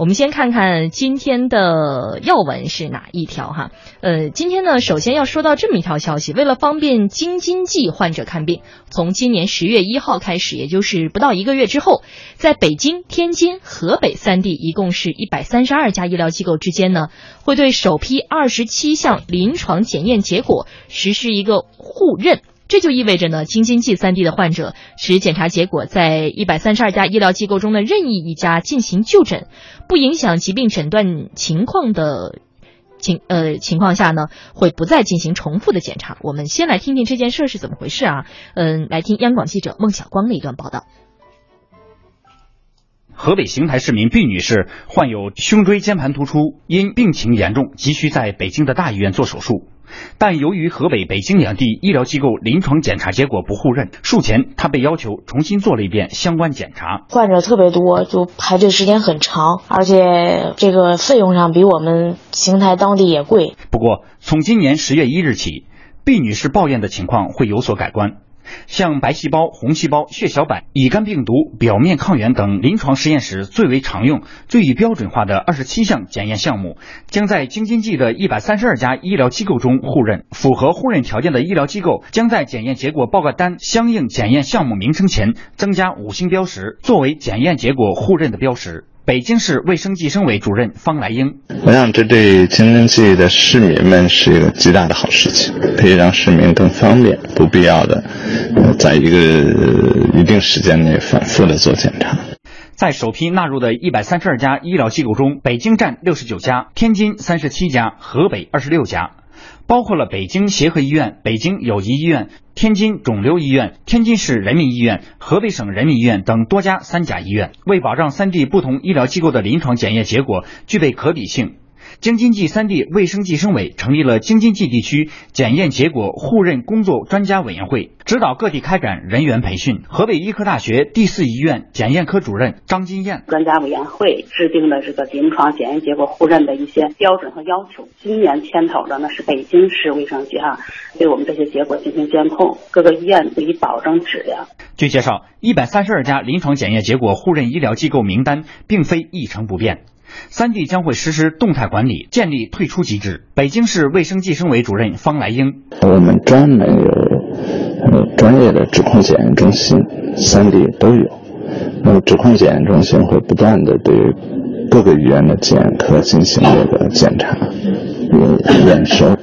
我们先看看今天的要闻是哪一条哈？呃，今天呢，首先要说到这么一条消息，为了方便京津冀患者看病，从今年十月一号开始，也就是不到一个月之后，在北京、天津、河北三地，一共是一百三十二家医疗机构之间呢，会对首批二十七项临床检验结果实施一个互认。这就意味着呢，京津冀三地的患者持检查结果在一百三十二家医疗机构中的任意一家进行就诊，不影响疾病诊断情况的情呃情况下呢，会不再进行重复的检查。我们先来听听这件事是怎么回事啊？嗯，来听央广记者孟晓光的一段报道。河北邢台市民毕女士患有胸椎间盘突出，因病情严重，急需在北京的大医院做手术。但由于河北、北京两地医疗机构临床检查结果不互认，术前他被要求重新做了一遍相关检查。患者特别多，就排队时间很长，而且这个费用上比我们邢台当地也贵。不过，从今年十月一日起，毕女士抱怨的情况会有所改观。像白细胞、红细胞、血小板、乙肝病毒、表面抗原等临床实验室最为常用、最易标准化的二十七项检验项目，将在京津冀的一百三十二家医疗机构中互认。符合互认条件的医疗机构将在检验结果报告单相应检验项目名称前增加五星标识，作为检验结果互认的标识。北京市卫生计生委主任方来英，我想这对京津冀的市民们是一个极大的好事情，可以让市民更方便，不必要的在一个一定时间内反复的做检查。在首批纳入的一百三十二家医疗机构中，北京占六十九家，天津三十七家，河北二十六家。包括了北京协和医院、北京友谊医院、天津肿瘤医院、天津市人民医院、河北省人民医院等多家三甲医院。为保障三地不同医疗机构的临床检验结果具备可比性。京津冀三地卫生计生委成立了京津冀地区检验结果互认工作专家委员会，指导各地开展人员培训。河北医科大学第四医院检验科主任张金燕，专家委员会制定了这个临床检验结果互认的一些标准和要求。今年牵头的呢是北京市卫生局哈，对我们这些结果进行监控，各个医院以保证质量。据介绍，一百三十二家临床检验结果互认医疗机构名单并非一成不变。三地将会实施动态管理，建立退出机制。北京市卫生计生委主任方来英，我们专门有专业的指控检验中心，三地都有。那么指控检验中心会不断的对各个医院的检验科进行这个检查、验收，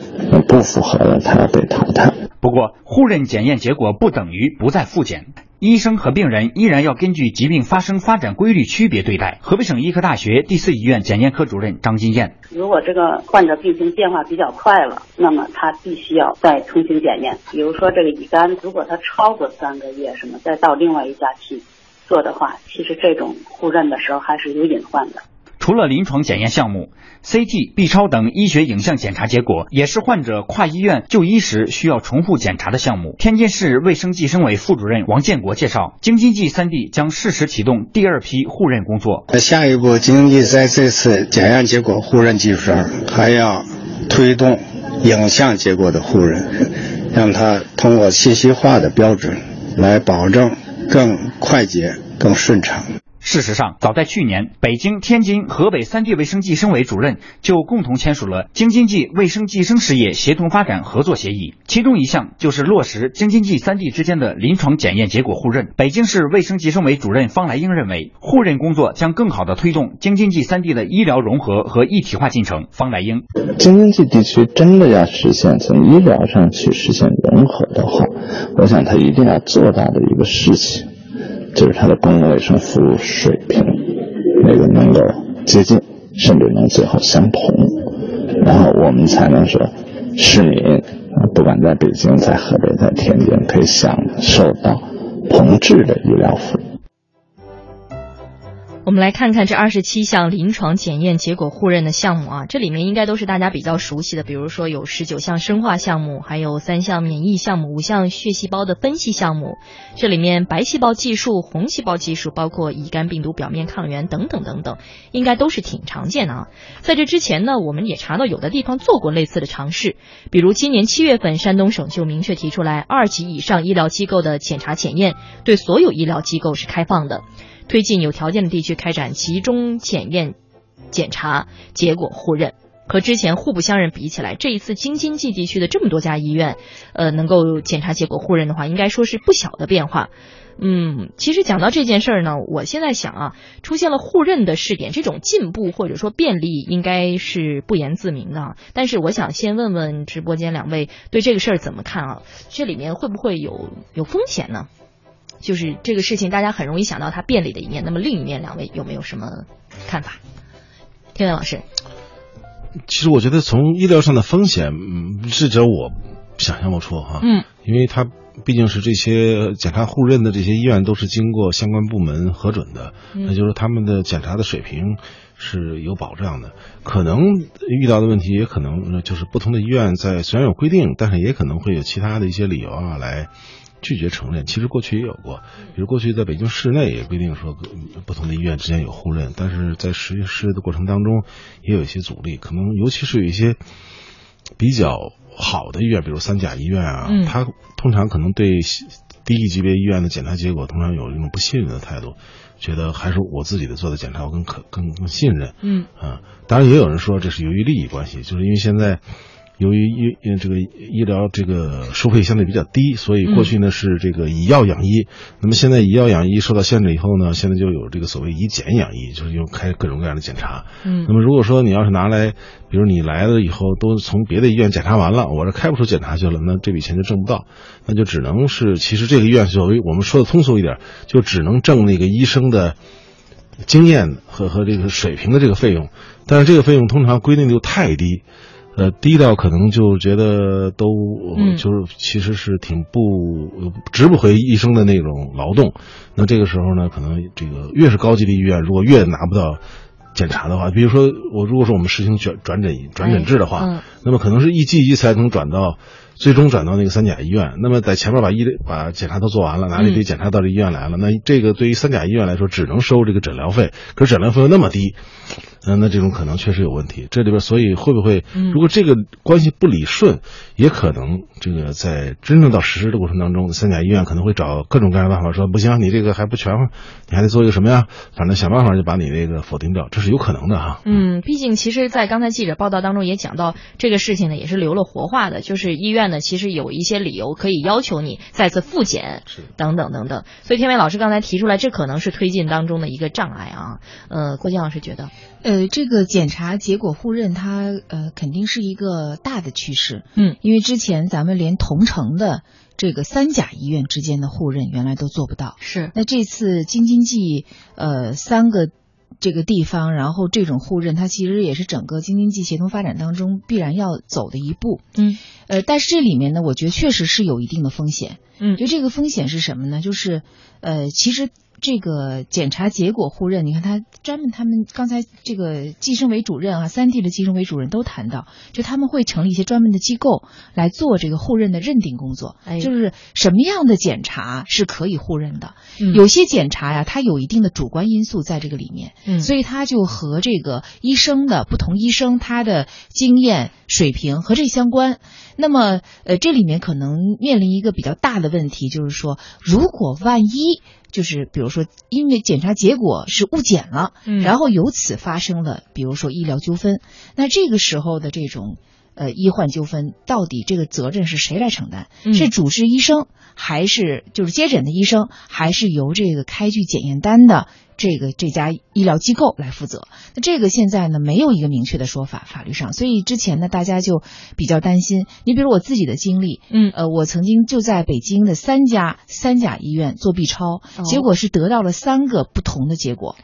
不符合的，它要被淘汰。不过，互认检验结果不等于不再复检。医生和病人依然要根据疾病发生发展规律区别对待。河北省医科大学第四医院检验科主任张金燕：如果这个患者病情变化比较快了，那么他必须要再重新检验。比如说这个乙肝，如果他超过三个月，什么再到另外一家去做的话，其实这种互认的时候还是有隐患的。除了临床检验项目，CT、B 超等医学影像检查结果，也是患者跨医院就医时需要重复检查的项目。天津市卫生计生委副主任王建国介绍，京津冀三地将适时启动第二批互认工作。下一步，京津冀在这次检验结果互认基础上，还要推动影像结果的互认，让它通过信息化的标准来保证更快捷、更顺畅。事实上，早在去年，北京、天津、河北三地卫生计生委主任就共同签署了京津冀卫生计生事业协同发展合作协议，其中一项就是落实京津冀三地之间的临床检验结果互认。北京市卫生计生委主任方来英认为，互认工作将更好地推动京津冀三地的医疗融合和一体化进程。方来英，京津冀地区真的要实现从医疗上去实现融合的话，我想他一定要做到的一个事情。就是它的公共卫生服务水平，那个能够接近，甚至能最后相同，然后我们才能说，市民啊，不管在北京、在河北、在天津，可以享受到同质的医疗服务。我们来看看这二十七项临床检验结果互认的项目啊，这里面应该都是大家比较熟悉的，比如说有十九项生化项目，还有三项免疫项目，五项血细胞的分析项目。这里面白细胞技术、红细胞技术，包括乙肝病毒表面抗原等等等等，应该都是挺常见的啊。在这之前呢，我们也查到有的地方做过类似的尝试，比如今年七月份，山东省就明确提出来，二级以上医疗机构的检查检验对所有医疗机构是开放的。推进有条件的地区开展集中检验检查结果互认。和之前互不相认比起来，这一次京津冀地区的这么多家医院，呃，能够检查结果互认的话，应该说是不小的变化。嗯，其实讲到这件事儿呢，我现在想啊，出现了互认的试点，这种进步或者说便利应该是不言自明的。但是我想先问问直播间两位对这个事儿怎么看啊？这里面会不会有有风险呢？就是这个事情，大家很容易想到它便利的一面，那么另一面，两位有没有什么看法？天文老师，其实我觉得从医疗上的风险，嗯，至少我想象不出哈，嗯，因为它。毕竟是这些检查互认的这些医院都是经过相关部门核准的，那就是他们的检查的水平是有保障的。可能遇到的问题也可能就是不同的医院在虽然有规定，但是也可能会有其他的一些理由啊来拒绝承认。其实过去也有过，比如过去在北京市内也规定说不同的医院之间有互认，但是在实施的过程当中也有一些阻力，可能尤其是有一些比较。好的医院，比如三甲医院啊，他通常可能对低一级别医院的检查结果，通常有一种不信任的态度，觉得还是我自己的做的检查我更可更更信任。嗯啊，当然也有人说这是由于利益关系，就是因为现在。由于医这个医疗这个收费相对比较低，所以过去呢是这个以药养医。那么现在以药养医受到限制以后呢，现在就有这个所谓以检养医，就是用开各种各样的检查。嗯。那么如果说你要是拿来，比如你来了以后都从别的医院检查完了，我这开不出检查去了，那这笔钱就挣不到，那就只能是其实这个医院所谓我们说的通俗一点，就只能挣那个医生的经验和和这个水平的这个费用，但是这个费用通常规定就太低。呃，低到可能就觉得都就是其实是挺不值不回医生的那种劳动。那这个时候呢，可能这个越是高级的医院，如果越拿不到检查的话，比如说我如果说我们实行转转诊转诊制的话，那么可能是一级一才能转到。最终转到那个三甲医院，那么在前面把医把检查都做完了，拿了一堆检查到这医院来了，那这个对于三甲医院来说只能收这个诊疗费，可是诊疗费又那么低，嗯，那这种可能确实有问题。这里边所以会不会，如果这个关系不理顺，也可能这个在真正到实施的过程当中，三甲医院可能会找各种各样的办法，说不行，你这个还不全，你还得做一个什么呀？反正想办法就把你那个否定掉，这是有可能的哈。嗯，毕竟其实，在刚才记者报道当中也讲到这个事情呢，也是留了活话的，就是医院。呢，其实有一些理由可以要求你再次复检，等等等等。所以天伟老师刚才提出来，这可能是推进当中的一个障碍啊。呃，郭晶老师觉得，呃，这个检查结果互认，它呃肯定是一个大的趋势。嗯，因为之前咱们连同城的这个三甲医院之间的互认原来都做不到。是，那这次京津冀呃三个。这个地方，然后这种互认，它其实也是整个京津冀协同发展当中必然要走的一步。嗯，呃，但是这里面呢，我觉得确实是有一定的风险。嗯，就这个风险是什么呢？就是，呃，其实。这个检查结果互认，你看他专门他们刚才这个计生委主任啊，三地的计生委主任都谈到，就他们会成立一些专门的机构来做这个互认的认定工作。哎，就是什么样的检查是可以互认的？嗯，有些检查呀，它有一定的主观因素在这个里面。嗯，所以他就和这个医生的不同医生他的经验水平和这相关。那么，呃，这里面可能面临一个比较大的问题，就是说，如果万一。就是比如说，因为检查结果是误检了，嗯，然后由此发生了，比如说医疗纠纷，那这个时候的这种呃医患纠纷，到底这个责任是谁来承担？是主治医生，还是就是接诊的医生，还是由这个开具检验单的？这个这家医疗机构来负责，那这个现在呢没有一个明确的说法，法律上，所以之前呢大家就比较担心。你比如我自己的经历，嗯，呃，我曾经就在北京的三家三甲医院做 B 超，结果是得到了三个不同的结果，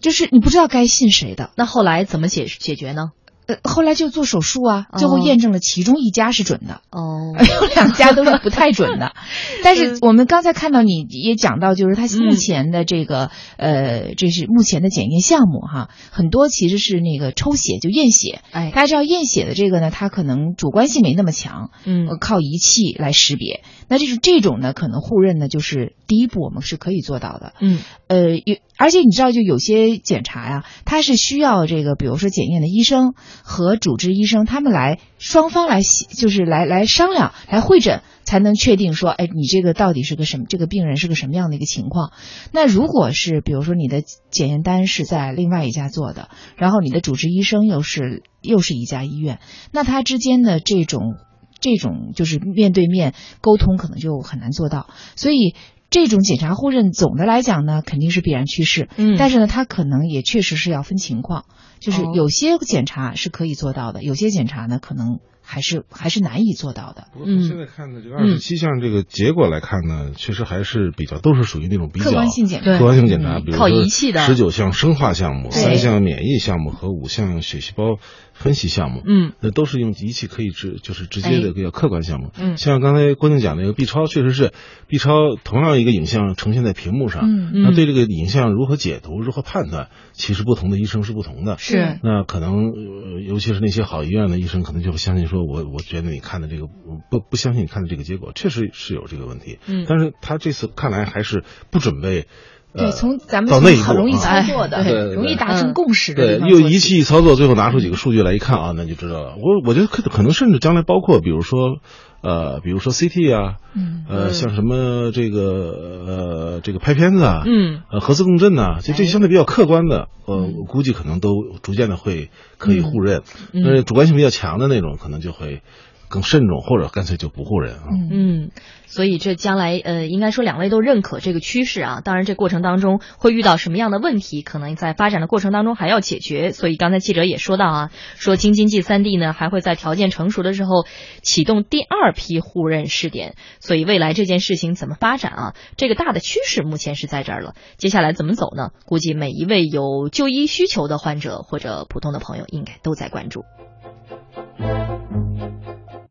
就是你不知道该信谁的。那后来怎么解解决呢？呃，后来就做手术啊，最后验证了其中一家是准的，哦，有两家都是不太准的。但是我们刚才看到你也讲到，就是他目前的这个呃，这是目前的检验项目哈，很多其实是那个抽血就验血。哎，大家知道验血的这个呢，它可能主观性没那么强，嗯，靠仪器来识别。那这是这种呢，可能互认呢就是第一步我们是可以做到的。嗯，呃，有而且你知道，就有些检查呀，它是需要这个，比如说检验的医生和主治医生他们来双方来就是来来商量来会诊，才能确定说，哎，你这个到底是个什么，这个病人是个什么样的一个情况。那如果是比如说你的检验单是在另外一家做的，然后你的主治医生又是又是一家医院，那他之间的这种。这种就是面对面沟通可能就很难做到，所以这种检查互认总的来讲呢，肯定是必然趋势。嗯，但是呢，它可能也确实是要分情况，就是有些检查是可以做到的，有些检查呢可能。还是还是难以做到的。不过从现在看的这个二十七项这个结果来看呢，确实还是比较都是属于那种比较客观性检查，客观性检查，比如说仪器的十九项生化项目、三项免疫项目和五项血细胞分析项目，嗯，那都是用仪器可以直就是直接的比较客观项目。嗯，像刚才郭静讲那个 B 超，确实是 B 超同样一个影像呈现在屏幕上，嗯嗯，那对这个影像如何解读、如何判断，其实不同的医生是不同的。是，那可能尤其是那些好医院的医生，可能就会相信说，我我觉得你。你看的这个不不相信你看的这个结果，确实是有这个问题。嗯，但是他这次看来还是不准备。对，从咱们到那一步很容易操作的，对，容易达成共识的。对，又仪器一操作，最后拿出几个数据来一看啊，那就知道了。我我觉得可可能甚至将来包括比如说呃，比如说 CT 啊，嗯，呃，像什么这个呃这个拍片子啊，嗯，呃核磁共振呐，就这相对比较客观的，呃，我估计可能都逐渐的会可以互认。嗯，主观性比较强的那种，可能就会。更慎重，或者干脆就不护人啊。嗯，所以这将来呃，应该说两位都认可这个趋势啊。当然，这过程当中会遇到什么样的问题，可能在发展的过程当中还要解决。所以刚才记者也说到啊，说京津冀三地呢还会在条件成熟的时候启动第二批互认试点。所以未来这件事情怎么发展啊？这个大的趋势目前是在这儿了。接下来怎么走呢？估计每一位有就医需求的患者或者普通的朋友应该都在关注。